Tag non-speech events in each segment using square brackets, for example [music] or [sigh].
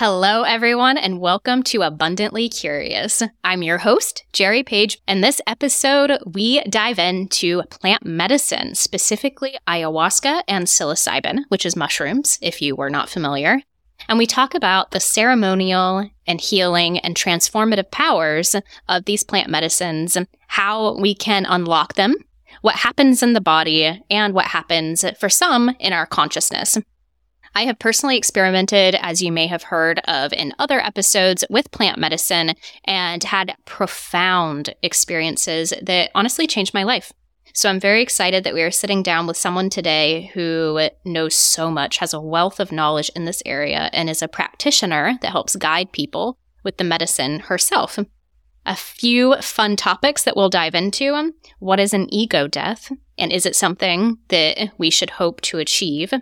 Hello, everyone, and welcome to Abundantly Curious. I'm your host, Geri Page, and this episode we dive into plant medicine, specifically ayahuasca and psilocybin, which is mushrooms, if you were not familiar. And we talk about the ceremonial and healing and transformative powers of these plant medicines, how we can unlock them, what happens in the body, and what happens for some in our consciousness. I have personally experimented, as you may have heard of in other episodes, with plant medicine and had profound experiences that honestly changed my life. So I'm very excited that we are sitting down with someone today who knows so much, has a wealth of knowledge in this area, and is a practitioner that helps guide people with the medicine herself. A few fun topics that we'll dive into. What is an ego death? And is it something that we should hope to achieve?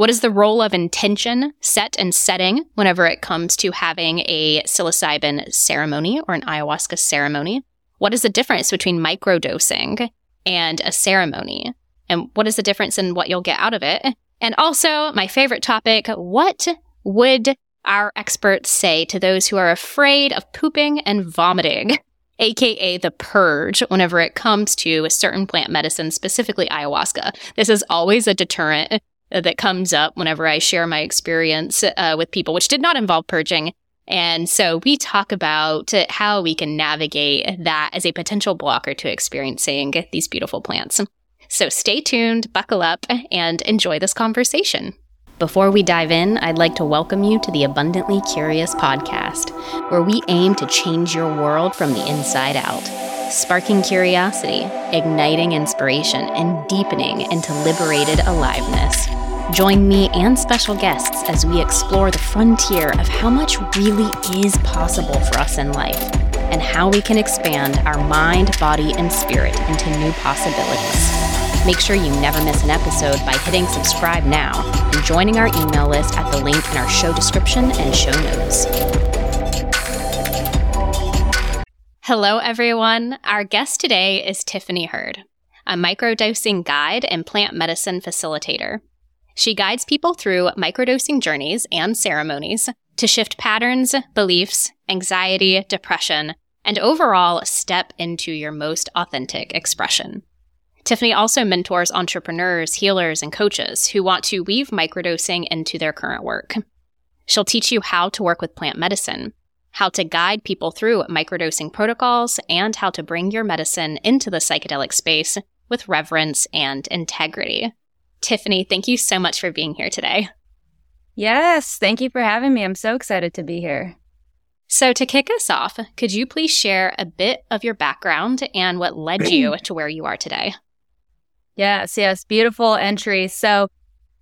What is the role of intention, set, and setting whenever it comes to having a psilocybin ceremony or an ayahuasca ceremony? What is the difference between microdosing and a ceremony? And what is the difference in what you'll get out of it? And also, my favorite topic what would our experts say to those who are afraid of pooping and vomiting? [laughs] aka the purge, whenever it comes to a certain plant medicine, specifically ayahuasca. This is always a deterrent that comes up whenever I share my experience uh, with people, which did not involve purging. And so we talk about how we can navigate that as a potential blocker to experiencing these beautiful plants. So stay tuned, buckle up, and enjoy this conversation. Before we dive in, I'd like to welcome you to the Abundantly Curious podcast, where we aim to change your world from the inside out, sparking curiosity, igniting inspiration, and deepening into liberated aliveness. Join me and special guests as we explore the frontier of how much really is possible for us in life and how we can expand our mind, body, and spirit into new possibilities. Make sure you never miss an episode by hitting subscribe now and joining our email list at the link in our show description and show notes. Hello, everyone. Our guest today is Tiffany Hurd, a microdosing guide and plant medicine facilitator. She guides people through microdosing journeys and ceremonies to shift patterns, beliefs, anxiety, depression, and overall step into your most authentic expression. Tiffany also mentors entrepreneurs, healers, and coaches who want to weave microdosing into their current work. She'll teach you how to work with plant medicine, how to guide people through microdosing protocols, and how to bring your medicine into the psychedelic space with reverence and integrity. Tiffany, thank you so much for being here today. Yes, thank you for having me. I'm so excited to be here. So, to kick us off, could you please share a bit of your background and what led you [clears throat] to where you are today? Yes, yes, beautiful entry. So,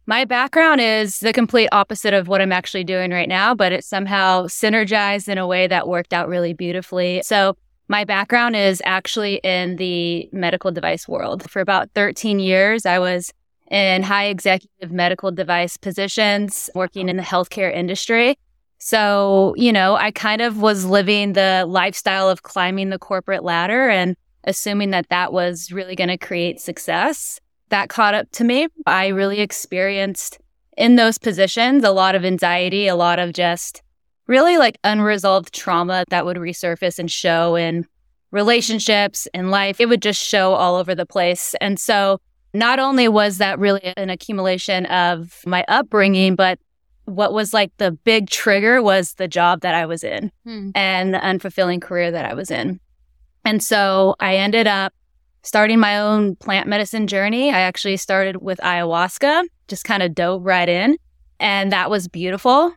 my background is the complete opposite of what I'm actually doing right now, but it somehow synergized in a way that worked out really beautifully. So, my background is actually in the medical device world. For about 13 years, I was in high executive medical device positions, working in the healthcare industry. So, you know, I kind of was living the lifestyle of climbing the corporate ladder and assuming that that was really going to create success. That caught up to me. I really experienced in those positions a lot of anxiety, a lot of just really like unresolved trauma that would resurface and show in relationships in life. It would just show all over the place. And so not only was that really an accumulation of my upbringing, but what was like the big trigger was the job that I was in hmm. and the unfulfilling career that I was in. And so I ended up starting my own plant medicine journey. I actually started with ayahuasca, just kind of dove right in. And that was beautiful.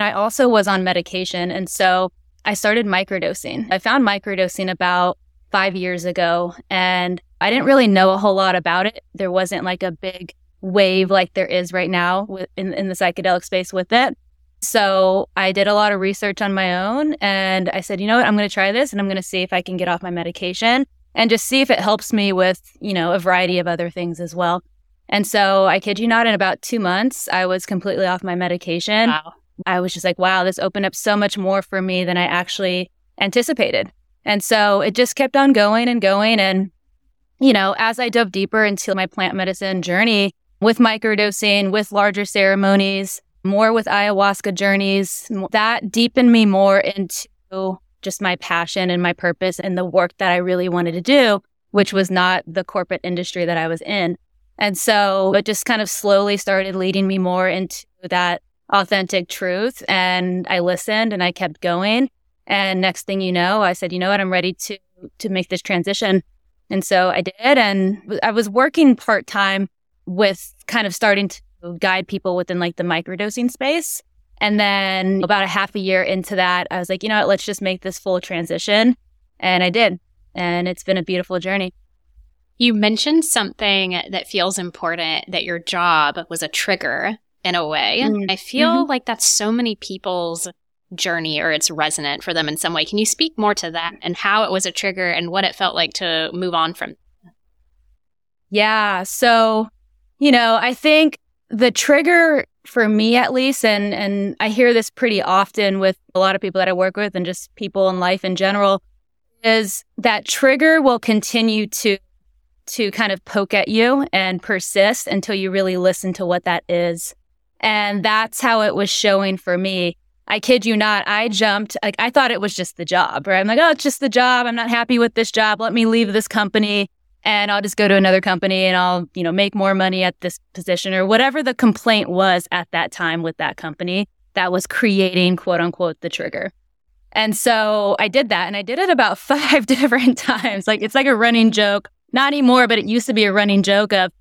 I also was on medication. And so I started microdosing. I found microdosing about five years ago and I didn't really know a whole lot about it. There wasn't like a big wave like there is right now in, in the psychedelic space with it. So I did a lot of research on my own and I said, you know what, I'm going to try this and I'm going to see if I can get off my medication and just see if it helps me with, you know, a variety of other things as well. And so I kid you not, in about two months, I was completely off my medication. Wow. I was just like, wow, this opened up so much more for me than I actually anticipated. And so it just kept on going and going. And you know, as I dove deeper into my plant medicine journey with microdosing, with larger ceremonies, more with ayahuasca journeys. That deepened me more into just my passion and my purpose and the work that I really wanted to do, which was not the corporate industry that I was in. And so it just kind of slowly started leading me more into that authentic truth. And I listened and I kept going. And next thing you know, I said, you know what, I'm ready to to make this transition. And so I did. And I was working part time with kind of starting to guide people within like the microdosing space. And then about a half a year into that, I was like, you know what, let's just make this full transition. And I did. And it's been a beautiful journey. You mentioned something that feels important that your job was a trigger in a way. Mm-hmm. I feel mm-hmm. like that's so many people's journey or it's resonant for them in some way. Can you speak more to that and how it was a trigger and what it felt like to move on from? Yeah. So, you know, I think the trigger for me at least and and I hear this pretty often with a lot of people that I work with and just people in life in general is that trigger will continue to to kind of poke at you and persist until you really listen to what that is. And that's how it was showing for me. I kid you not, I jumped, like, I thought it was just the job, right? I'm like, oh, it's just the job. I'm not happy with this job. Let me leave this company and I'll just go to another company and I'll, you know, make more money at this position or whatever the complaint was at that time with that company that was creating quote unquote the trigger. And so I did that and I did it about [laughs] five different times. Like it's like a running joke. Not anymore, but it used to be a running joke of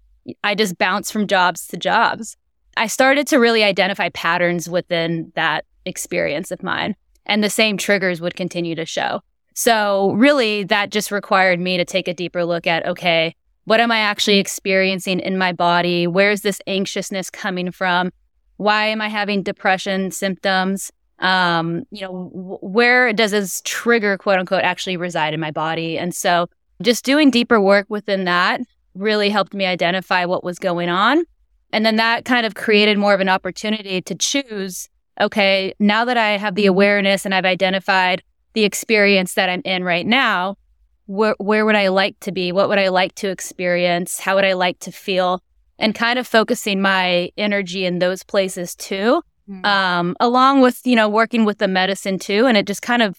I just bounce from jobs to jobs. I started to really identify patterns within that experience of mine and the same triggers would continue to show. So really that just required me to take a deeper look at, okay, what am I actually experiencing in my body? Where's this anxiousness coming from? Why am I having depression symptoms? Um, you know, where does this trigger, quote unquote, actually reside in my body? And so just doing deeper work within that really helped me identify what was going on. And then that kind of created more of an opportunity to choose, okay, now that I have the awareness and I've identified the experience that I'm in right now, where, where would I like to be? What would I like to experience? How would I like to feel? And kind of focusing my energy in those places too, mm-hmm. um, along with, you know, working with the medicine too. And it just kind of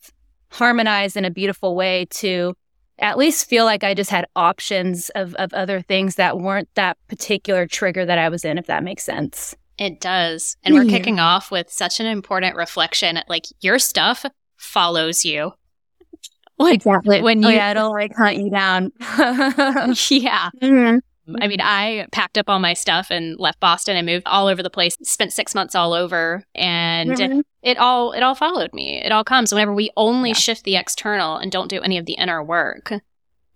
harmonized in a beautiful way to at least feel like I just had options of, of other things that weren't that particular trigger that I was in, if that makes sense. It does. And we're kicking off with such an important reflection. Like your stuff follows you. Like exactly. when oh, you, oh, yeah, it'll like hunt you down. [laughs] [laughs] yeah. Mm-hmm. I mean, I packed up all my stuff and left Boston and moved all over the place. Spent six months all over, and mm-hmm. it all it all followed me. It all comes whenever we only yeah. shift the external and don't do any of the inner work.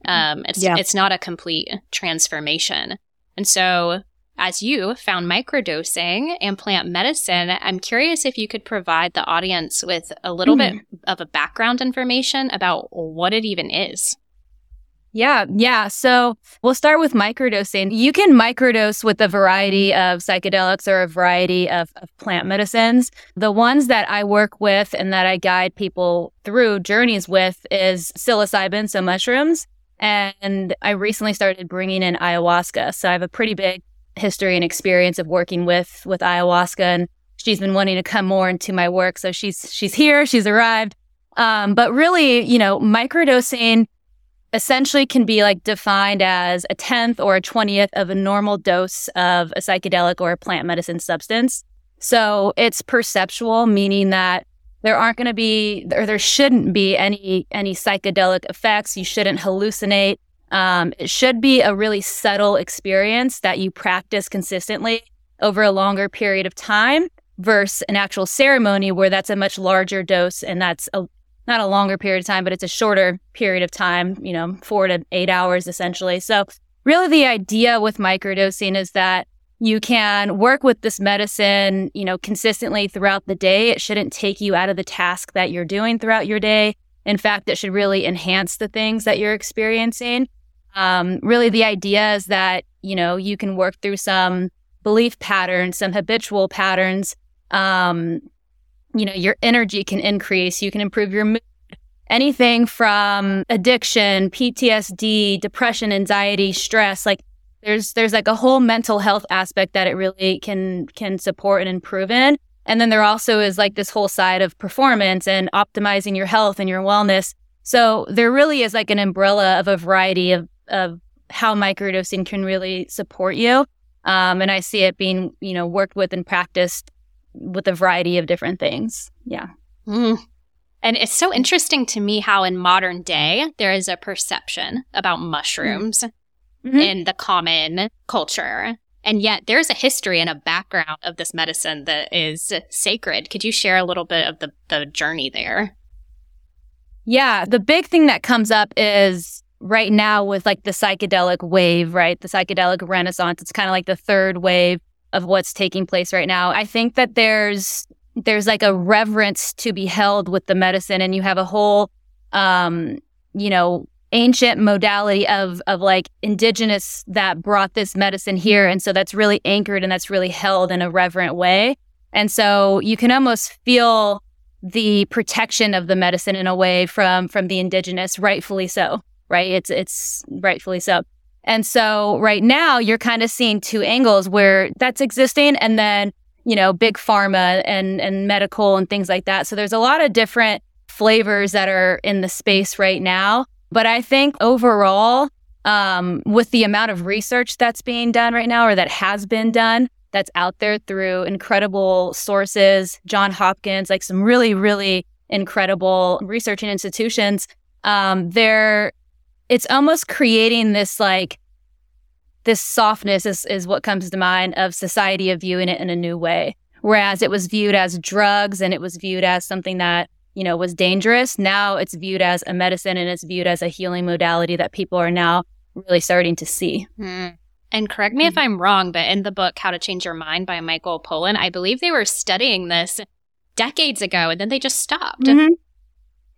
Um, it's yeah. it's not a complete transformation. And so as you found microdosing and plant medicine, I'm curious if you could provide the audience with a little mm. bit of a background information about what it even is. Yeah, yeah. So we'll start with microdosing. You can microdose with a variety of psychedelics or a variety of, of, plant medicines. The ones that I work with and that I guide people through journeys with is psilocybin, so mushrooms. And I recently started bringing in ayahuasca. So I have a pretty big history and experience of working with with ayahuasca and she's been wanting to come more into my work. So she's she's here she's arrived. Um, but really you know microdosing essentially can be like defined as a tenth or a twentieth of a normal dose of a psychedelic or a plant medicine substance. So it's perceptual meaning that there aren't going to be or there shouldn't be any any psychedelic effects. You shouldn't hallucinate um, it should be a really subtle experience that you practice consistently over a longer period of time versus an actual ceremony where that's a much larger dose and that's a not a longer period of time, but it's a shorter period of time, you know, four to eight hours essentially. So really the idea with microdosing is that you can work with this medicine, you know, consistently throughout the day. It shouldn't take you out of the task that you're doing throughout your day. In fact, it should really enhance the things that you're experiencing. Um, really, the idea is that, you know, you can work through some belief patterns, some habitual patterns. Um, you know, your energy can increase, you can improve your mood. Anything from addiction, PTSD, depression, anxiety, stress, like there's there's like a whole mental health aspect that it really can can support and improve in. And then there also is like this whole side of performance and optimizing your health and your wellness. So there really is like an umbrella of a variety of, of how microdosing can really support you. Um, and I see it being, you know, worked with and practiced with a variety of different things. Yeah. Mm. And it's so interesting to me how in modern day there is a perception about mushrooms mm-hmm. in the common culture. And yet there's a history and a background of this medicine that is sacred. Could you share a little bit of the, the journey there? Yeah. The big thing that comes up is right now with like the psychedelic wave, right? The psychedelic renaissance. It's kind of like the third wave of what's taking place right now. I think that there's there's like a reverence to be held with the medicine and you have a whole um you know ancient modality of of like indigenous that brought this medicine here and so that's really anchored and that's really held in a reverent way and so you can almost feel the protection of the medicine in a way from from the indigenous rightfully so right it's it's rightfully so and so right now you're kind of seeing two angles where that's existing and then, you know, big pharma and, and medical and things like that. So there's a lot of different flavors that are in the space right now. But I think overall, um, with the amount of research that's being done right now or that has been done, that's out there through incredible sources, John Hopkins, like some really, really incredible researching institutions. Um, there it's almost creating this like this softness is, is what comes to mind of society of viewing it in a new way. Whereas it was viewed as drugs and it was viewed as something that, you know, was dangerous. Now it's viewed as a medicine and it's viewed as a healing modality that people are now really starting to see. Mm. And correct me mm-hmm. if hmm. I'm wrong, but in the book How to Change Your Mind by Michael Pollan, I believe they were studying this decades ago and then they just stopped. Mm-hmm.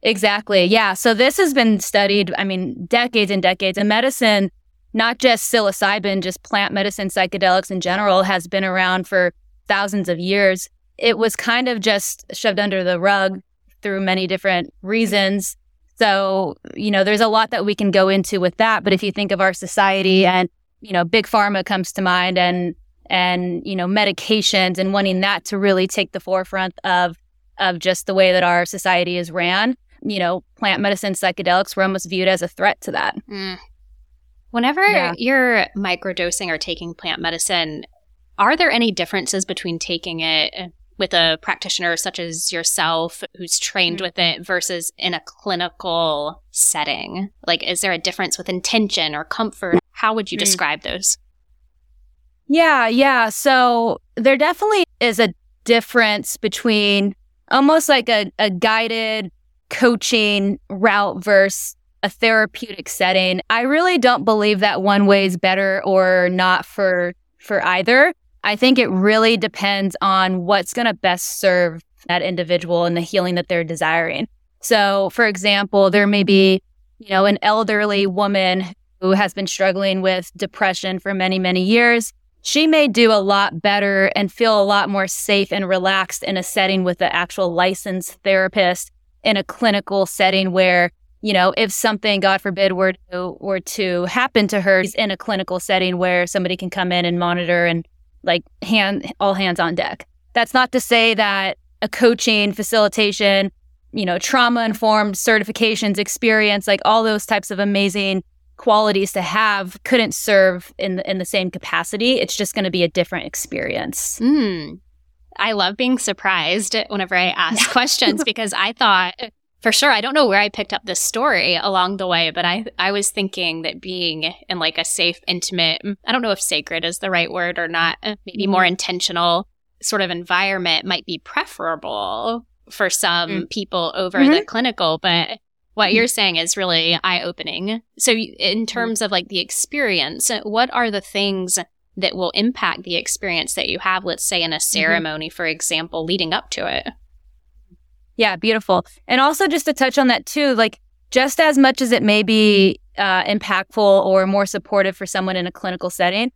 Exactly. Yeah. So this has been studied, I mean, decades and decades. And medicine, not just psilocybin, just plant medicine, psychedelics in general, has been around for thousands of years. It was kind of just shoved under the rug through many different reasons. So, you know, there's a lot that we can go into with that. But if you think of our society and, you know, big pharma comes to mind and, and, you know, medications and wanting that to really take the forefront of, of just the way that our society is ran, you know, plant medicine, psychedelics were almost viewed as a threat to that. Mm. Whenever yeah. you're microdosing or taking plant medicine, are there any differences between taking it with a practitioner such as yourself who's trained mm-hmm. with it versus in a clinical setting? Like, is there a difference with intention or comfort? How would you mm. describe those? Yeah, yeah. So there definitely is a difference between almost like a, a guided coaching route versus a therapeutic setting. I really don't believe that one way is better or not for for either. I think it really depends on what's going to best serve that individual and the healing that they're desiring. So, for example, there may be, you know, an elderly woman who has been struggling with depression for many, many years. She may do a lot better and feel a lot more safe and relaxed in a setting with an actual licensed therapist in a clinical setting where you know if something god forbid were to were to happen to her she's in a clinical setting where somebody can come in and monitor and like hand all hands on deck. That's not to say that a coaching facilitation you know trauma informed certifications experience like all those types of amazing qualities to have couldn't serve in the, in the same capacity. It's just going to be a different experience. Mm. I love being surprised whenever I ask questions [laughs] because I thought for sure I don't know where I picked up this story along the way, but I I was thinking that being in like a safe, intimate, I don't know if sacred is the right word or not, uh, maybe more mm-hmm. intentional sort of environment might be preferable for some mm. people over mm-hmm. the clinical, but what you're saying is really eye opening. So, in mm-hmm. terms of like the experience, what are the things that will impact the experience that you have, let's say in a mm-hmm. ceremony, mm-hmm. for example, leading up to it. Yeah, beautiful. And also, just to touch on that too, like just as much as it may be uh, impactful or more supportive for someone in a clinical setting,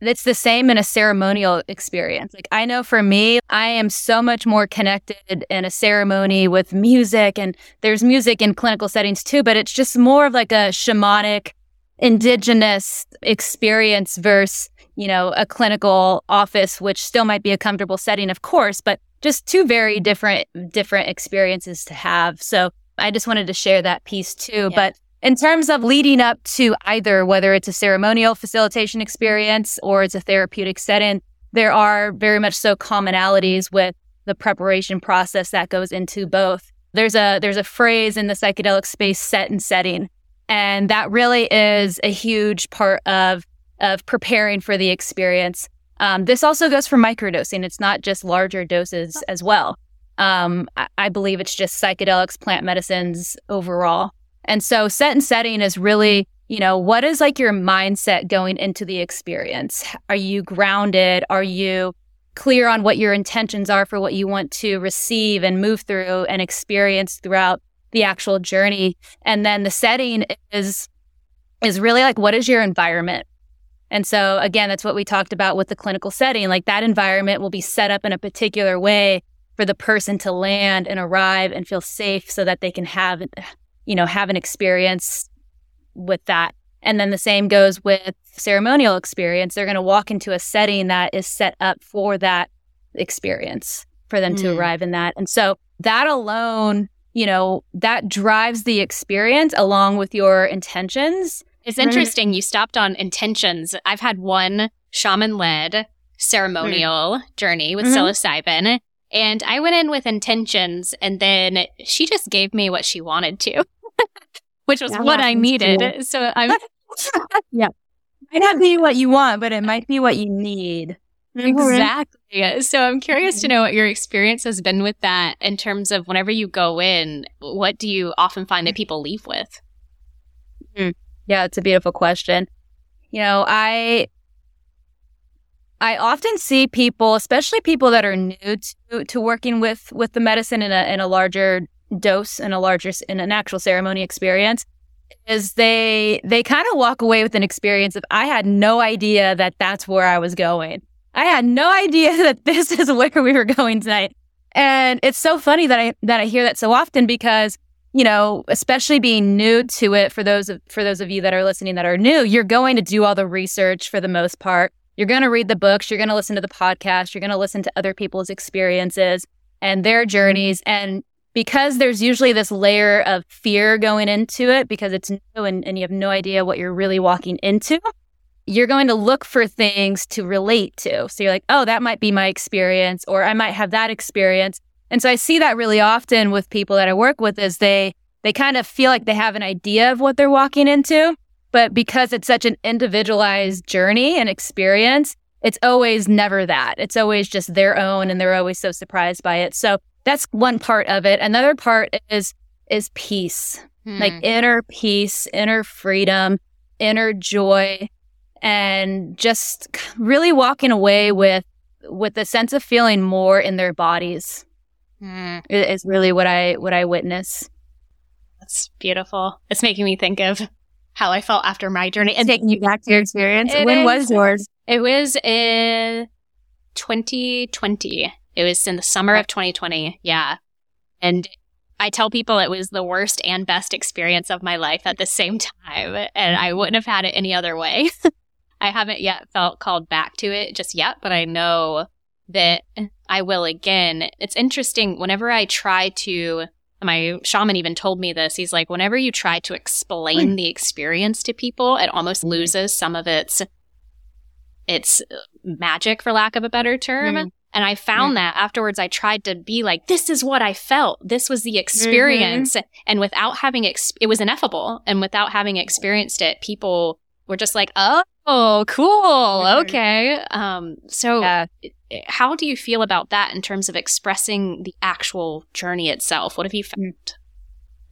it's the same in a ceremonial experience. Like I know for me, I am so much more connected in a ceremony with music and there's music in clinical settings too, but it's just more of like a shamanic indigenous experience versus, you know, a clinical office, which still might be a comfortable setting, of course, but just two very different, different experiences to have. So I just wanted to share that piece too. Yeah. But in terms of leading up to either, whether it's a ceremonial facilitation experience or it's a therapeutic setting, there are very much so commonalities with the preparation process that goes into both. There's a there's a phrase in the psychedelic space set and setting and that really is a huge part of of preparing for the experience. Um, this also goes for microdosing. It's not just larger doses as well. Um, I, I believe it's just psychedelics, plant medicines overall. And so set and setting is really, you know, what is like your mindset going into the experience? Are you grounded? Are you clear on what your intentions are for what you want to receive and move through and experience throughout the actual journey. And then the setting is is really like what is your environment? And so again, that's what we talked about with the clinical setting. Like that environment will be set up in a particular way for the person to land and arrive and feel safe so that they can have you know, have an experience with that. And then the same goes with ceremonial experience. They're going to walk into a setting that is set up for that experience for them mm. to arrive in that. And so that alone you know, that drives the experience along with your intentions. It's interesting. You stopped on intentions. I've had one shaman led ceremonial mm. journey with mm-hmm. psilocybin, and I went in with intentions, and then she just gave me what she wanted to, [laughs] which was what I needed. Too. So I'm, [laughs] yeah, It might not be what you want, but it might be what you need. Exactly. So I'm curious to know what your experience has been with that in terms of whenever you go in, what do you often find that people leave with? Mm. Yeah, it's a beautiful question. You know, I I often see people, especially people that are new to, to working with with the medicine in a in a larger dose in a larger in an actual ceremony experience is they they kind of walk away with an experience of I had no idea that that's where I was going. I had no [laughs] idea that this is [laughs] where we were going tonight. And it's so funny that I that I hear that so often because, you know, especially being new to it for those of, for those of you that are listening that are new, you're going to do all the research for the most part. You're going to read the books, you're going to listen to the podcast, you're going to listen to other people's experiences and their mm-hmm. journeys and because there's usually this layer of fear going into it because it's new and, and you have no idea what you're really walking into you're going to look for things to relate to. So you're like, oh, that might be my experience, or I might have that experience. And so I see that really often with people that I work with is they they kind of feel like they have an idea of what they're walking into, but because it's such an individualized journey and experience, it's always never that. It's always just their own and they're always so surprised by it. So that's one part of it. Another part is is peace. Hmm. Like inner peace, inner freedom, inner joy and just really walking away with with a sense of feeling more in their bodies mm. is really what I what I witness. That's beautiful. It's making me think of how I felt after my journey and taking you back to your experience. When is, was yours? It was in 2020. It was in the summer of 2020. Yeah. And I tell people it was the worst and best experience of my life at the same time. And I wouldn't have had it any other way. [laughs] I haven't yet felt called back to it just yet, but I know that I will again. It's interesting whenever I try to my shaman even told me this. He's like, whenever you try to explain the experience to people, it almost loses some of its its magic, for lack of a better term. Mm-hmm. And I found mm-hmm. that afterwards, I tried to be like, this is what I felt. This was the experience. Mm-hmm. And without having, ex- it was ineffable. And without having experienced it, people were just like, oh, Oh, cool. Okay. Um, so yeah. how do you feel about that in terms of expressing the actual journey itself? What have you found?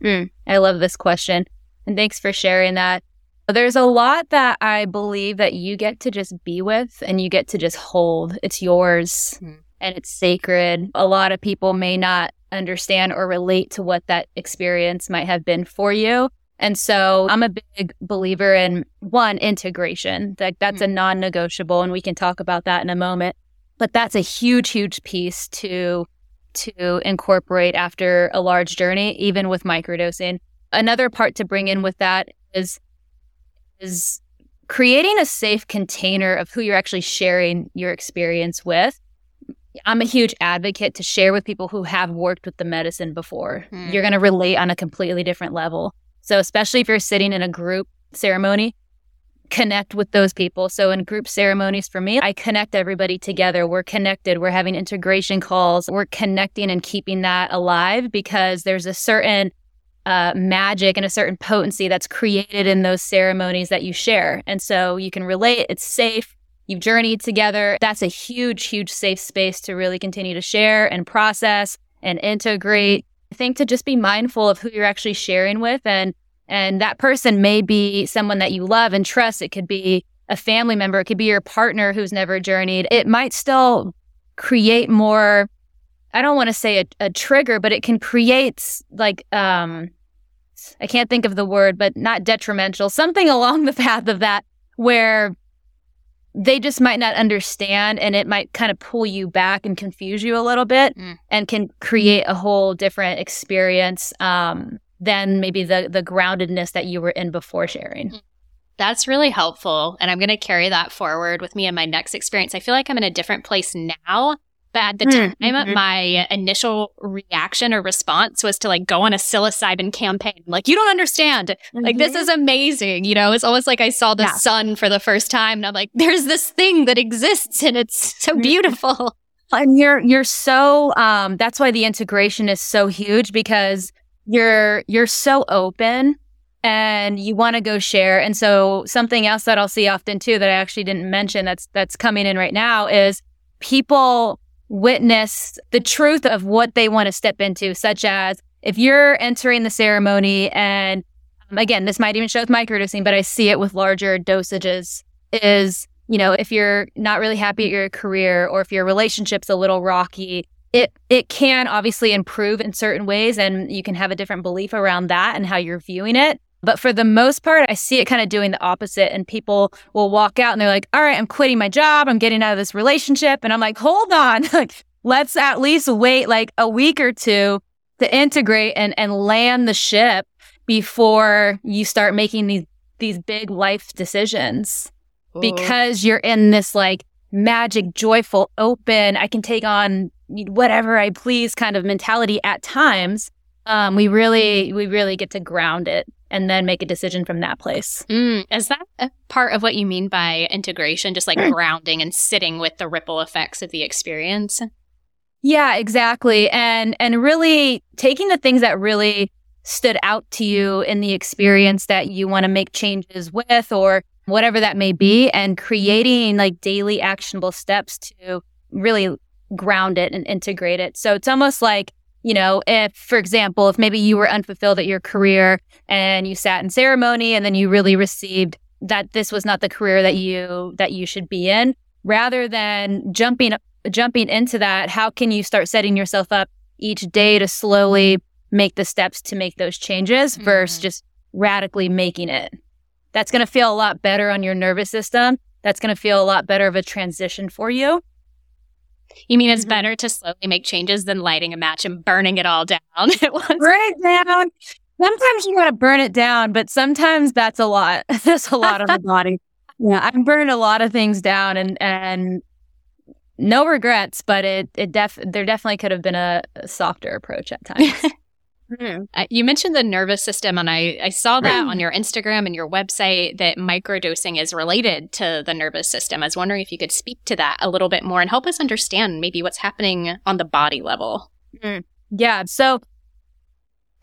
Mm, I love this question. And thanks for sharing that. There's a lot that I believe that you get to just be with and you get to just hold. It's yours mm. and it's sacred. A lot of people may not understand or relate to what that experience might have been for you. And so I'm a big believer in one integration. Like that's mm-hmm. a non-negotiable and we can talk about that in a moment. But that's a huge huge piece to to incorporate after a large journey even with microdosing. Another part to bring in with that is is creating a safe container of who you're actually sharing your experience with. I'm a huge advocate to share with people who have worked with the medicine before. Mm. You're going to relate on a completely different level. So, especially if you're sitting in a group ceremony, connect with those people. So, in group ceremonies for me, I connect everybody together. We're connected. We're having integration calls. We're connecting and keeping that alive because there's a certain uh, magic and a certain potency that's created in those ceremonies that you share. And so you can relate, it's safe, you've journeyed together. That's a huge, huge safe space to really continue to share and process and integrate. Think to just be mindful of who you're actually sharing with and and that person may be someone that you love and trust. It could be a family member, it could be your partner who's never journeyed. It might still create more I don't want to say a, a, trigger, but it can create like um I can't think of the word, but not detrimental, something [laughs] along the path of that where they just might not understand and it might kind of pull you back and confuse you a little bit mm. and can create a whole different experience um, than maybe the the groundedness that you were in before sharing. Mm. That's really helpful. And I'm going to carry that forward with me in my next experience. I feel like I'm in a different place now but at the time, mm-hmm. my initial reaction or response was to like go on a psilocybin campaign. Like, you don't understand. Mm-hmm. Like, this is mm-hmm. amazing. You know, it's almost like I saw the yeah. sun for the first time and I'm like, there's this thing that exists and it's so mm-hmm. beautiful. And you're, you're so, um, that's why the integration is so huge because you're, you're so open and you want to go share. And so something else that I'll see often too that I actually didn't mention that's, that's coming in right now is people witness the truth of what they want to step into, such as if you're entering the ceremony and um, again, this might even show with microdosing, but I see it with larger dosages is, you know, if you're not really happy at your career or if your relationship's a little rocky, it it can obviously improve in certain ways and you can have a different belief around that and how you're viewing it. But for the most part, I see it kind of doing the opposite. And people will walk out and they're like, all right, I'm quitting my job. I'm getting out of this relationship. And I'm like, hold on. [laughs] Like, let's at least wait like a week or two to integrate and, and land the ship before you start making these these big life decisions. Ooh. Because you're in this like magic, joyful, open, I can take on whatever I please kind of mentality at times. Um, we really we really get to ground it and then make a decision from that place. Mm, is that a part of what you mean by integration? Just like grounding and sitting with the ripple effects of the experience? Yeah, exactly. And and really taking the things that really stood out to you in the experience that you want to make changes with or whatever that may be and creating like daily actionable steps to really ground it and integrate it. So it's almost like you know, if, for example, if maybe you were unfulfilled at your career and you sat in ceremony and then you really received that this was not the career that you that you should be in, rather than jumping jumping into that, how can you start setting yourself up each day to slowly make the steps to make those changes mm-hmm. versus just radically making it? That's going to feel a lot better on your nervous system. That's going to feel a lot better of a transition for you. You mean it's mm-hmm. better to slowly make changes than lighting a match and burning it all down [laughs] at once? Burn it down. Sometimes you want to burn it down, but sometimes that's a lot. [laughs] that's a lot on the [laughs] body. Yeah, I've burned a lot of things down and and no regrets, but it it def there definitely could have been a, a softer approach at times. Mm-hmm. Uh, you mentioned the nervous system, and I, I saw that on your Instagram and your website that microdosing is related to the nervous system. I was wondering if you could speak to that a little bit more and help us understand maybe what's happening on the body level. Mm. Yeah. So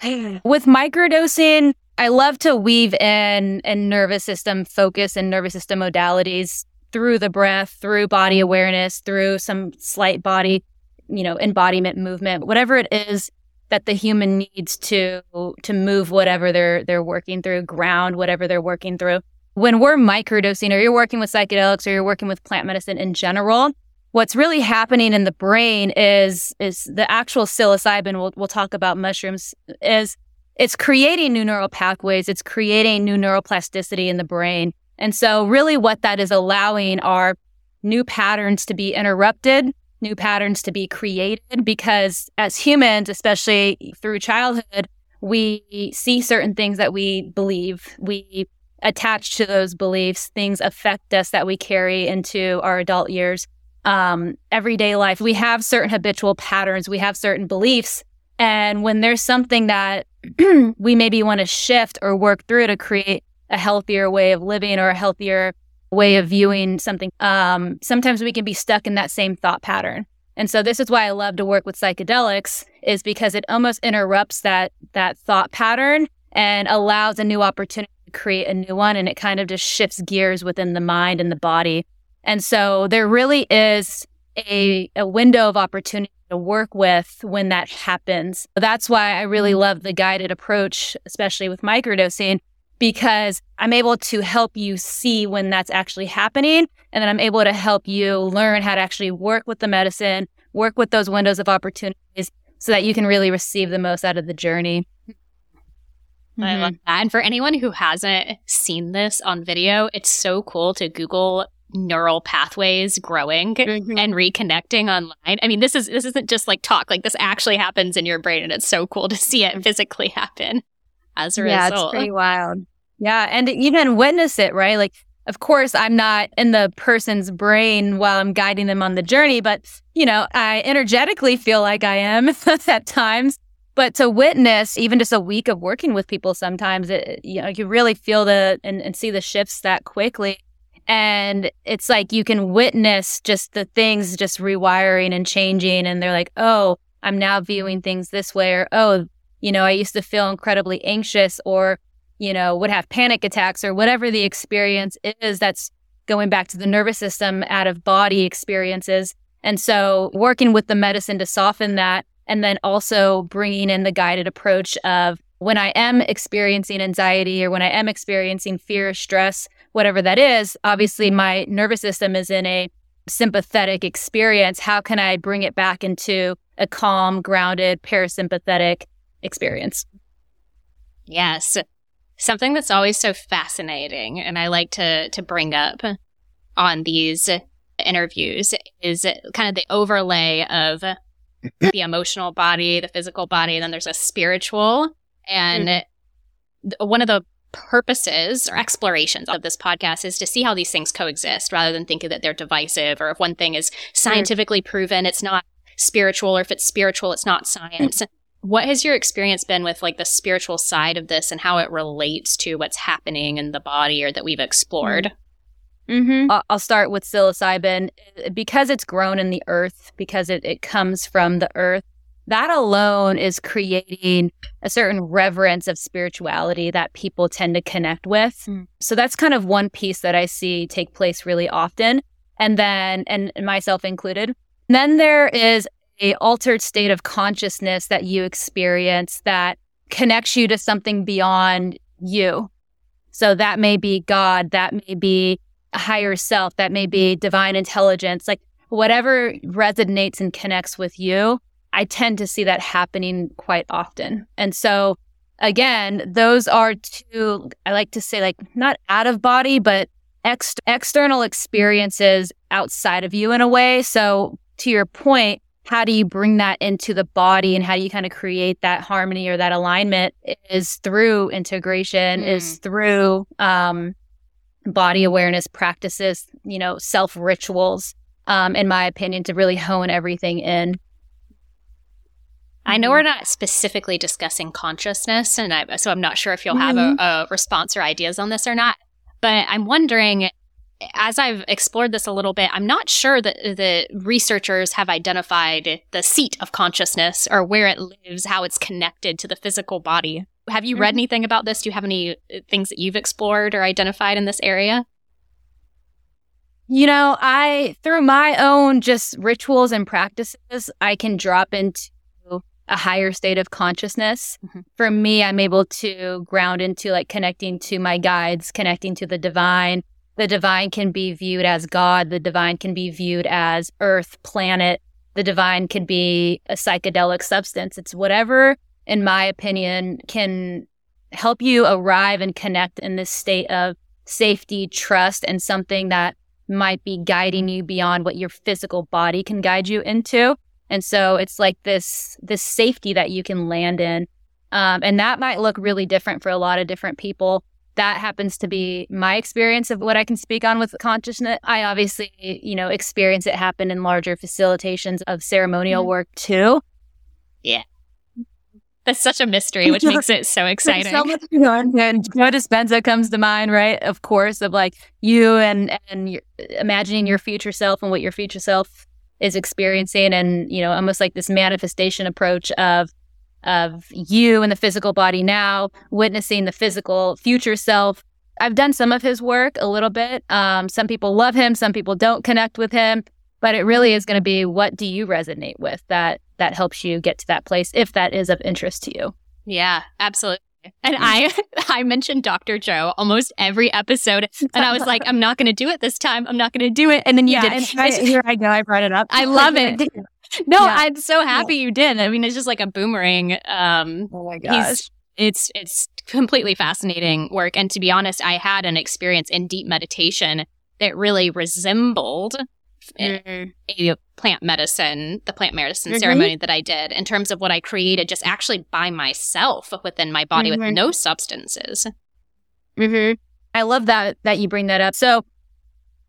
[sighs] with microdosing, I love to weave in and nervous system focus and nervous system modalities through the breath, through body awareness, through some slight body, you know, embodiment movement, whatever it is that the human needs to to move whatever they're they're working through, ground whatever they're working through. When we're microdosing or you're working with psychedelics or you're working with plant medicine in general, what's really happening in the brain is is the actual psilocybin we'll, we'll talk about mushrooms is it's creating new neural pathways it's creating new neuroplasticity in the brain and so really what that is allowing are new patterns to be interrupted new patterns to be created because as humans, especially through childhood, we see certain things that we believe. We attach to those beliefs. Things affect us that we carry into our adult years. Um, everyday life, we have certain habitual patterns, we have certain beliefs. And when there's something that [clears throat] we maybe want to shift or work through to create a healthier way of living or a healthier way of viewing something, um, sometimes we can be stuck in that same thought pattern. And so this is why I love to work with psychedelics is because it almost interrupts that that thought pattern and allows a new opportunity to create a new one and it kind of just shifts gears within the mind and the body. And so there really is a, a window of opportunity to work with when that happens. That's why I really love the guided approach, especially with microdosing, because I'm able to help you see when that's actually happening. And then I'm able to help you learn how to actually work with the medicine, work with those windows of opportunities so that you can really receive the most out of the journey. Mm-hmm. I love that. And for anyone who hasn't seen this on video, it's so cool to Google neural pathways growing mm-hmm. and reconnecting online. I mean, this is this isn't just like talk. Like this actually happens in your brain, and it's so cool to see it physically happen as a yeah, result. Yeah, it's pretty wild. Yeah, and even witness it, right? Like, of course, I'm not in the person's brain while I'm guiding them on the journey, but you know, I energetically feel like I am [laughs] at times. But to witness even just a week of working with people, sometimes it, you know, you really feel the and, and see the shifts that quickly. And it's like you can witness just the things just rewiring and changing. And they're like, oh, I'm now viewing things this way. Or, oh, you know, I used to feel incredibly anxious or, you know, would have panic attacks or whatever the experience is that's going back to the nervous system out of body experiences. And so working with the medicine to soften that and then also bringing in the guided approach of when I am experiencing anxiety or when I am experiencing fear, stress, whatever that is, obviously my nervous system is in a sympathetic experience. How can I bring it back into a calm, grounded, parasympathetic experience? Yes. Something that's always so fascinating and I like to to bring up on these interviews is kind of the overlay of the [laughs] emotional body, the physical body, and then there's a spiritual. And mm. one of the purposes or explorations of this podcast is to see how these things coexist rather than thinking that they're divisive or if one thing is scientifically mm. proven, it's not spiritual, or if it's spiritual, it's not science. What has your experience been with like the spiritual side of this and how it relates to what's happening in the body or that we've explored? Mm-hmm. I'll start with psilocybin because it's grown in the earth, because it, it comes from the earth. That alone is creating a certain reverence of spirituality that people tend to connect with. Mm. So that's kind of one piece that I see take place really often. And then, and myself included. And then there is a altered state of consciousness that you experience that connects you to something beyond you. So that may be God, that may be a higher self, that may be divine intelligence, like whatever resonates and connects with you. I tend to see that happening quite often. And so, again, those are two, I like to say, like not out of body, but ex- external experiences outside of you in a way. So, to your point, how do you bring that into the body and how do you kind of create that harmony or that alignment is through integration, mm. is through um, body awareness practices, you know, self rituals, um, in my opinion, to really hone everything in. I know we're mm-hmm. not specifically discussing consciousness, and I, so I'm not sure if you'll have mm-hmm. a, a response or ideas on this or not. But I'm wondering, as I've explored this a little bit, I'm not sure that the researchers have identified the seat of consciousness or where it lives, how it's connected to the physical body. Have you read mm-hmm. anything about this? Do you have any uh, things that you've explored or identified in this area? You know, I, through my own just rituals and practices, I can drop into a higher state of consciousness. Mm-hmm. For me, I'm able to ground into like connecting to my guides, connecting to the divine. The divine can be viewed as God, the divine can be viewed as earth, planet. The divine can be a psychedelic substance. It's whatever in my opinion, can help you arrive and connect in this state of safety, trust, and something that might be guiding you beyond what your physical body can guide you into. And so it's like this this safety that you can land in. Um, and that might look really different for a lot of different people. That happens to be my experience of what I can speak on with consciousness. I obviously, you know, experience it happen in larger facilitations of ceremonial mm-hmm. work too. Yeah. That's such a mystery, which makes it so [laughs] exciting. so much And Joe Dispenza comes to mind, right? Of course, of like you and and imagining your future self and what your future self is experiencing, and you know, almost like this manifestation approach of of you and the physical body now, witnessing the physical future self. I've done some of his work a little bit. Um, some people love him, some people don't connect with him, but it really is going to be what do you resonate with that that helps you get to that place if that is of interest to you. Yeah, absolutely. And I [laughs] I mentioned Dr. Joe almost every episode and I was like I'm not going to do it this time. I'm not going to do it and then you yeah, did. [laughs] I, here I go. I brought it up. I love it. [laughs] [laughs] No, yeah. I'm so happy yeah. you did. I mean, it's just like a boomerang. Um, oh my gosh. It's it's completely fascinating work and to be honest, I had an experience in deep meditation that really resembled mm. a plant medicine, the plant medicine mm-hmm. ceremony that I did in terms of what I created just actually by myself within my body mm-hmm. with no substances. Mm-hmm. I love that that you bring that up. So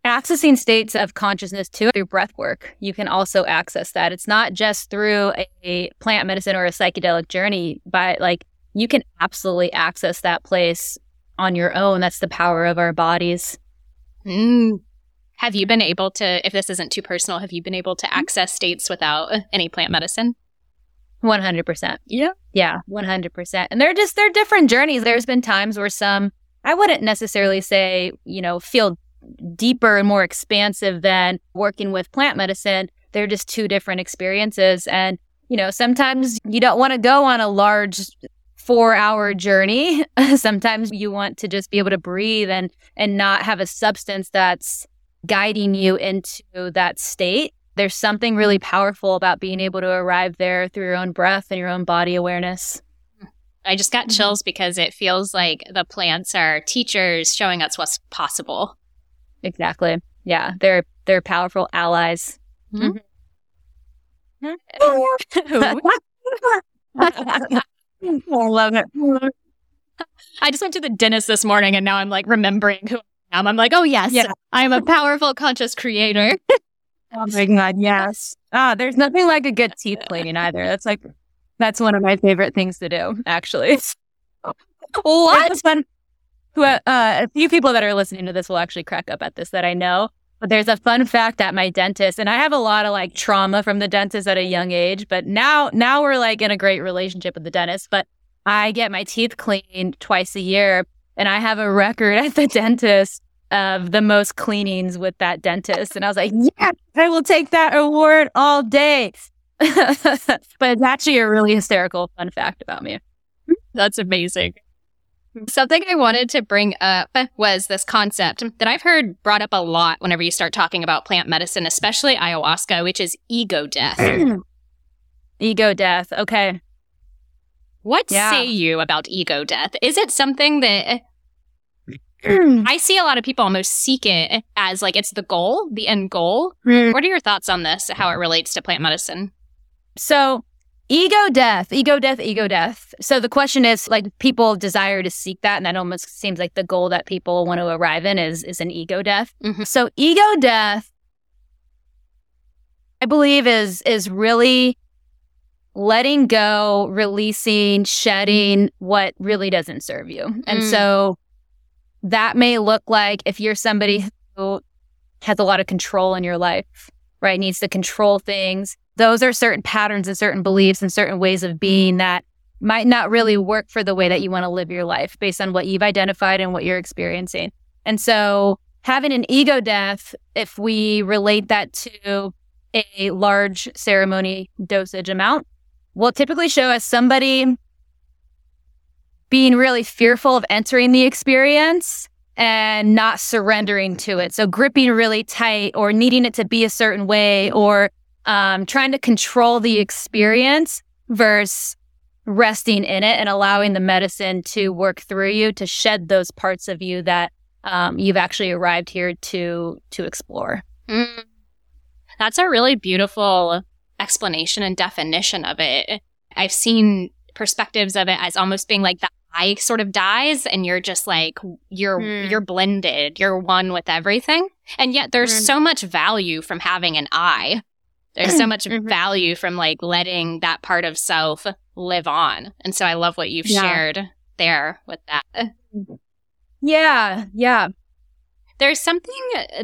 accessing states of consciousness too through breath work you can also access that it's not just through a, a plant medicine or a psychedelic journey but like you can absolutely access that place on your own that's the power of our bodies mm. Have you been able to, if this isn't too personal, have you been able to access states without any plant medicine? 100%. Yeah. Yeah, 100%. And they're just, they're different journeys. There's been times where some, I wouldn't necessarily say, you know, feel deeper and more expansive than working with plant medicine. They're just two different experiences. And, you know, sometimes you don't want to go on a large four hour journey. [laughs] sometimes you want to just be able to breathe and, and not have a substance that's guiding you into that state. There's something really powerful about being able to arrive there through your own breath and your own body awareness. I just got mm-hmm. chills because it feels like the plants are teachers showing us what's possible. Exactly. Yeah, they're they're powerful allies. Mm-hmm. [laughs] I love it. I just went to the dentist this morning and now I'm like remembering who I am. I'm like, oh yes, yeah. I am a powerful conscious creator. [laughs] oh my god, yes. Ah, there's nothing like a good teeth cleaning either. That's like that's one of my favorite things to do, actually. [laughs] what? Fun, who, uh, a few people that are listening to this will actually crack up at this that I know. But there's a fun fact at my dentist, and I have a lot of like trauma from the dentist at a young age. But now, now we're like in a great relationship with the dentist. But I get my teeth cleaned twice a year, and I have a record at the dentist of the most cleanings with that dentist. And I was like, yeah, I will take that award all day. [laughs] but it's actually a really hysterical fun fact about me. That's amazing. Something I wanted to bring up was this concept that I've heard brought up a lot whenever you start talking about plant medicine, especially ayahuasca, which is ego death. [clears throat] ego death. Okay. What yeah. say you about ego death? Is it something that I see a lot of people almost seek it as like it's the goal, the end goal. Mm. What are your thoughts on this, how it relates to plant medicine? So, ego death, ego death, ego death. So, the question is like people desire to seek that. And that almost seems like the goal that people want to arrive in is, is an ego death. Mm-hmm. So, ego death, I believe, is, is really letting go, releasing, shedding what really doesn't serve you. And mm. so, that may look like if you're somebody who has a lot of control in your life, right? Needs to control things. Those are certain patterns and certain beliefs and certain ways of being that might not really work for the way that you want to live your life based on what you've identified and what you're experiencing. And so having an ego death, if we relate that to a large ceremony dosage amount, will typically show us somebody being really fearful of entering the experience and not surrendering to it. So gripping really tight or needing it to be a certain way or um, trying to control the experience versus resting in it and allowing the medicine to work through you to shed those parts of you that um, you've actually arrived here to to explore. Mm. That's a really beautiful explanation and definition of it. I've seen perspectives of it as almost being like the I sort of dies and you're just like you're mm. you're blended, you're one with everything. And yet there's mm. so much value from having an I. There's so [clears throat] much mm-hmm. value from like letting that part of self live on. And so I love what you've yeah. shared there with that. Yeah, yeah. There's something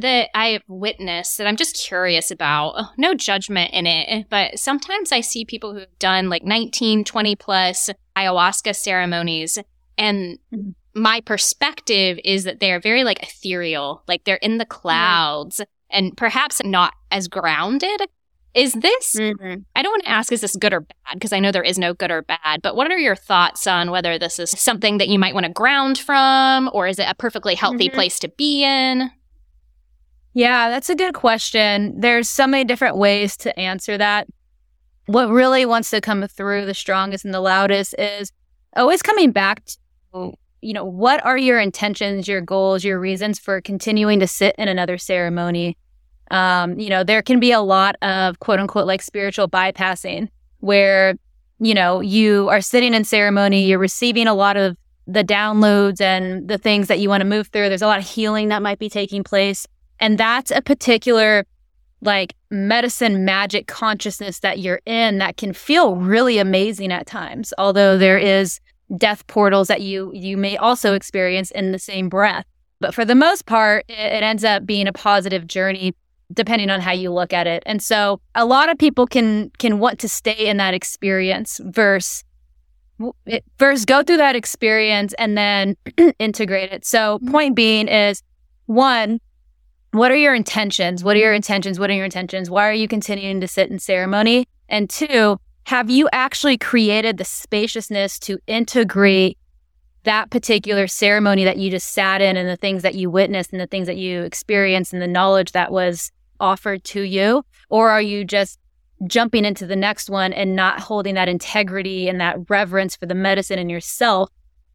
that I've witnessed that I'm just curious about. No judgment in it, but sometimes I see people who've done like 19, 20 plus ayahuasca ceremonies and mm-hmm. my perspective is that they're very like ethereal, like they're in the clouds and perhaps not as grounded is this, mm-hmm. I don't want to ask, is this good or bad? Because I know there is no good or bad, but what are your thoughts on whether this is something that you might want to ground from, or is it a perfectly healthy mm-hmm. place to be in? Yeah, that's a good question. There's so many different ways to answer that. What really wants to come through the strongest and the loudest is always coming back to, you know, what are your intentions, your goals, your reasons for continuing to sit in another ceremony? Um, you know, there can be a lot of quote unquote like spiritual bypassing where, you know, you are sitting in ceremony, you're receiving a lot of the downloads and the things that you want to move through. There's a lot of healing that might be taking place. And that's a particular like medicine magic consciousness that you're in that can feel really amazing at times. Although there is death portals that you you may also experience in the same breath. But for the most part, it, it ends up being a positive journey depending on how you look at it. And so a lot of people can can want to stay in that experience versus first go through that experience and then [clears throat] integrate it. So mm-hmm. point being is one what are your intentions? What are your intentions? What are your intentions? Why are you continuing to sit in ceremony? And two, have you actually created the spaciousness to integrate that particular ceremony that you just sat in and the things that you witnessed and the things that you experienced and the knowledge that was offered to you? Or are you just jumping into the next one and not holding that integrity and that reverence for the medicine in yourself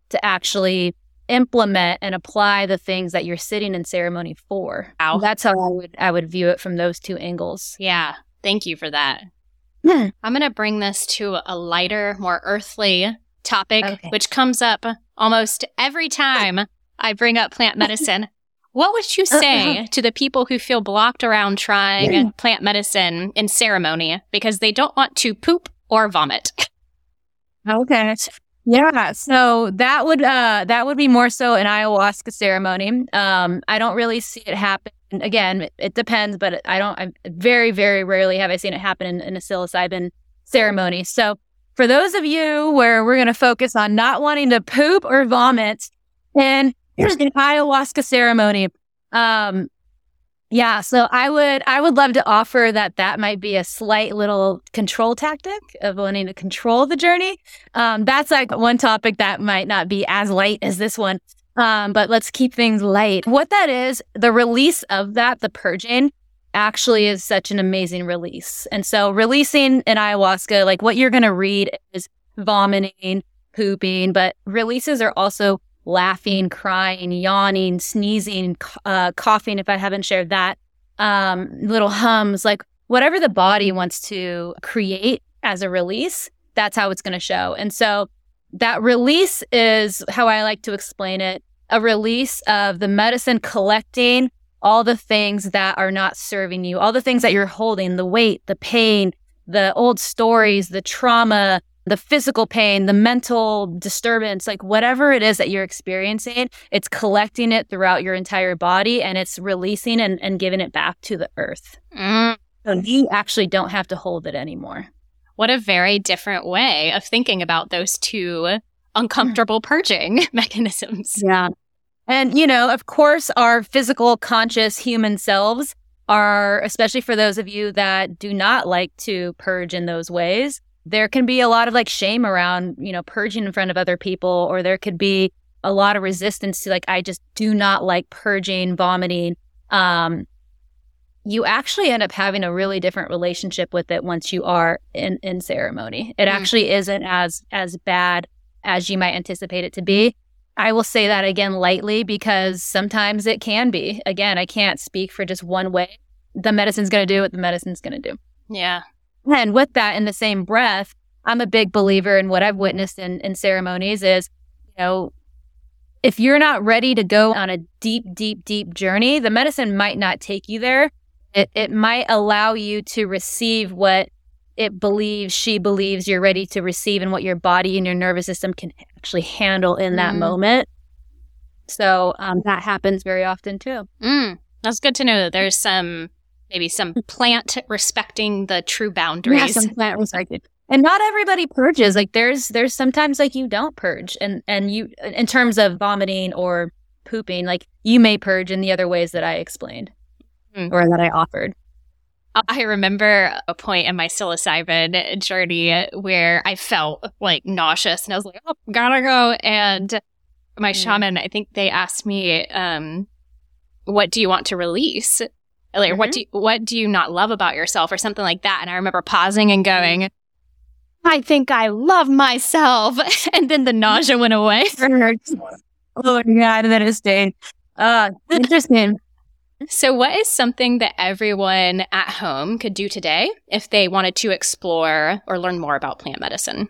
to actually implement and apply the things that you're sitting in ceremony for? Wow. That's how I would I would view it from those two angles. Yeah. Thank you for that. Hmm. I'm going to bring this to a lighter, more earthly topic, okay. which comes up almost every time I bring up plant medicine. [laughs] What would you say to the people who feel blocked around trying plant medicine in ceremony because they don't want to poop or vomit? Okay. Yeah, so that would uh that would be more so an ayahuasca ceremony. Um I don't really see it happen. Again, it depends, but I don't I very very rarely have I seen it happen in, in a psilocybin ceremony. So, for those of you where we're going to focus on not wanting to poop or vomit and here's an ayahuasca ceremony. Um, yeah, so I would I would love to offer that that might be a slight little control tactic of wanting to control the journey. Um, that's like one topic that might not be as light as this one. Um, but let's keep things light. What that is, the release of that, the purging, actually is such an amazing release. And so releasing in ayahuasca, like what you're going to read is vomiting, pooping, but releases are also laughing, crying, yawning, sneezing, uh, coughing, if I haven't shared that, um, little hums, like whatever the body wants to create as a release, that's how it's going to show. And so that release is how I like to explain it a release of the medicine collecting all the things that are not serving you, all the things that you're holding, the weight, the pain, the old stories, the trauma, the physical pain, the mental disturbance, like whatever it is that you're experiencing, it's collecting it throughout your entire body and it's releasing and, and giving it back to the earth. Mm. So you actually don't have to hold it anymore. What a very different way of thinking about those two uncomfortable purging [laughs] mechanisms. Yeah. And, you know, of course, our physical, conscious human selves are, especially for those of you that do not like to purge in those ways, there can be a lot of like shame around, you know, purging in front of other people, or there could be a lot of resistance to like, I just do not like purging, vomiting. Um, you actually end up having a really different relationship with it once you are in, in ceremony. It mm. actually isn't as as bad as you might anticipate it to be. I will say that again lightly because sometimes it can be. Again, I can't speak for just one way. The medicine's going to do what the medicine's going to do. Yeah. And with that, in the same breath, I'm a big believer in what I've witnessed in, in ceremonies is you know, if you're not ready to go on a deep, deep, deep journey, the medicine might not take you there. It, it might allow you to receive what it believes, she believes you're ready to receive and what your body and your nervous system can actually handle in that mm. moment. So um, that happens very often too. Mm. That's good to know that there's some maybe some [laughs] plant respecting the true boundaries. Yeah, some plant respecting. And not everybody purges. Like there's there's sometimes like you don't purge, and and you in terms of vomiting or pooping, like you may purge in the other ways that I explained mm. or that I offered. I remember a point in my psilocybin journey where I felt like nauseous and I was like, oh, gotta go. And my mm. shaman, I think they asked me, um, what do you want to release? Like, mm-hmm. what do you, what do you not love about yourself or something like that? And I remember pausing and going, I think I love myself. [laughs] and then the nausea went away. [laughs] oh my God, that is staying. Uh, interesting. So, what is something that everyone at home could do today if they wanted to explore or learn more about plant medicine?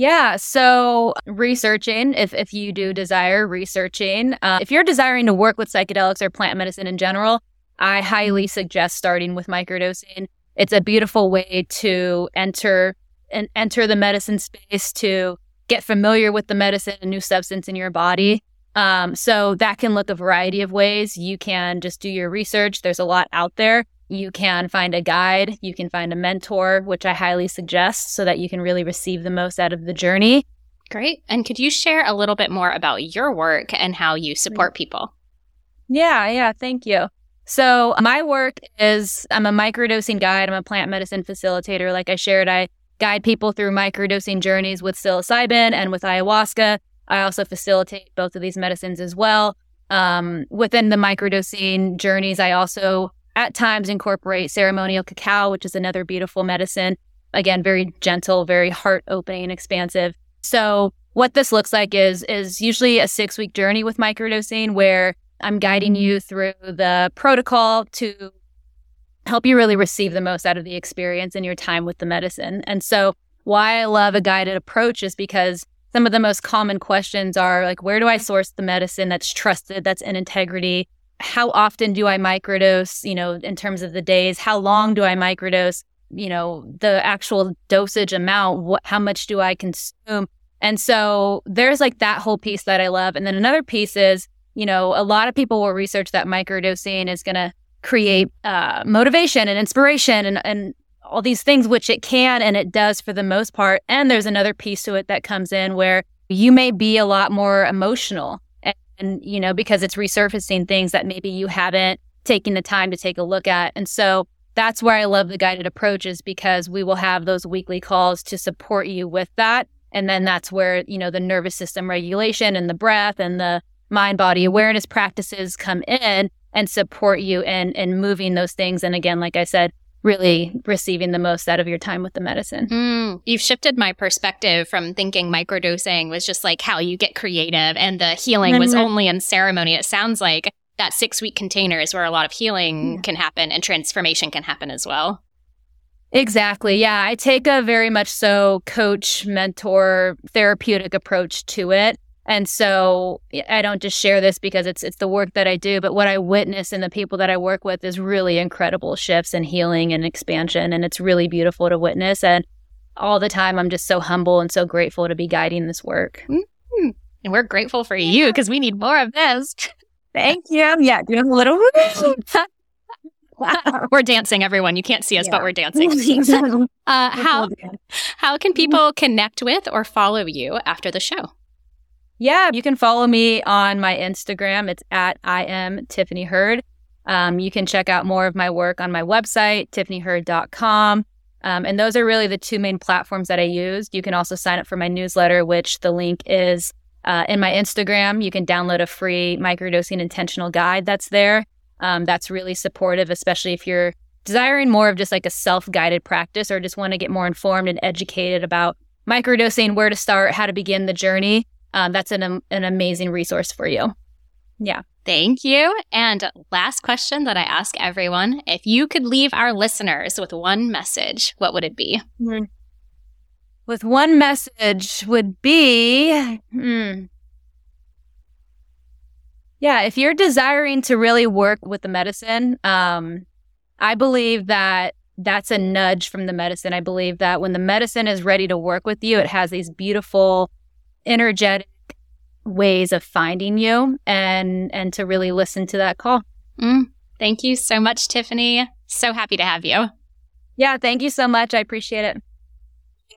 Yeah, so researching, if, if you do desire researching, uh, if you're desiring to work with psychedelics or plant medicine in general, I highly suggest starting with microdosing. It's a beautiful way to enter and enter the medicine space to get familiar with the medicine and new substance in your body. Um, so that can look a variety of ways. You can just do your research. There's a lot out there. You can find a guide. You can find a mentor, which I highly suggest so that you can really receive the most out of the journey. Great. And could you share a little bit more about your work and how you support people? Yeah, yeah. Thank you. So, my work is I'm a microdosing guide, I'm a plant medicine facilitator. Like I shared, I guide people through microdosing journeys with psilocybin and with ayahuasca. I also facilitate both of these medicines as well. Um, within the microdosing journeys, I also at times incorporate ceremonial cacao, which is another beautiful medicine. Again, very gentle, very heart opening, expansive. So what this looks like is is usually a six week journey with microdosing where I'm guiding you mm-hmm. through the protocol to help you really receive the most out of the experience and your time with the medicine. And so why I love a guided approach is because some of the most common questions are like, where do I source the medicine that's trusted, that's in integrity? How often do I microdose, you know, in terms of the days? How long do I microdose? You know, the actual dosage amount, what, how much do I consume? And so there's like that whole piece that I love. And then another piece is, you know, a lot of people will research that microdosing is going to create uh, motivation and inspiration and, and all these things, which it can and it does for the most part. And there's another piece to it that comes in where you may be a lot more emotional and, you know, because it's resurfacing things that maybe you haven't taken the time to take a look at. And so that's where I love the guided approaches because we will have those weekly calls to support you with that. And then that's where, you know, the nervous system regulation and the breath and the mind body awareness practices come in and support you in in moving those things. And again, like I said, really receiving the most out of your time with the medicine. Mm, you've shifted my perspective from thinking microdosing was just like how you get creative and the healing was mm-hmm. only in ceremony. It sounds like that six week container is where a lot of healing yeah. can happen and transformation can happen as well. Exactly. Yeah. I take a very much so coach, mentor, therapeutic approach to it. And so I don't just share this because it's it's the work that I do, but what I witness in the people that I work with is really incredible shifts and healing and expansion and it's really beautiful to witness and all the time I'm just so humble and so grateful to be guiding this work. Mm-hmm. And we're grateful for you because we need more of this. [laughs] Thank you. Yeah, doing a little [laughs] [laughs] we're dancing, everyone. You can't see us, yeah. but we're dancing. uh, how how can people connect with or follow you after the show? Yeah, you can follow me on my Instagram. It's at I am Tiffany Hurd. Um, you can check out more of my work on my website, tiffanyhurd.com. Um, and those are really the two main platforms that I use. You can also sign up for my newsletter, which the link is uh, in my Instagram. You can download a free microdosing intentional guide that's there. Um, that's really supportive, especially if you're desiring more of just like a self guided practice or just want to get more informed and educated about microdosing, where to start, how to begin the journey um, that's an, an amazing resource for you. Yeah. Thank you. And last question that I ask everyone if you could leave our listeners with one message, what would it be? Mm-hmm. with one message would be hmm, yeah, if you're desiring to really work with the medicine, um, I believe that that's a nudge from the medicine. I believe that when the medicine is ready to work with you, it has these beautiful, energetic ways of finding you and and to really listen to that call. Mm, thank you so much, Tiffany. So happy to have you. Yeah, thank you so much. I appreciate it.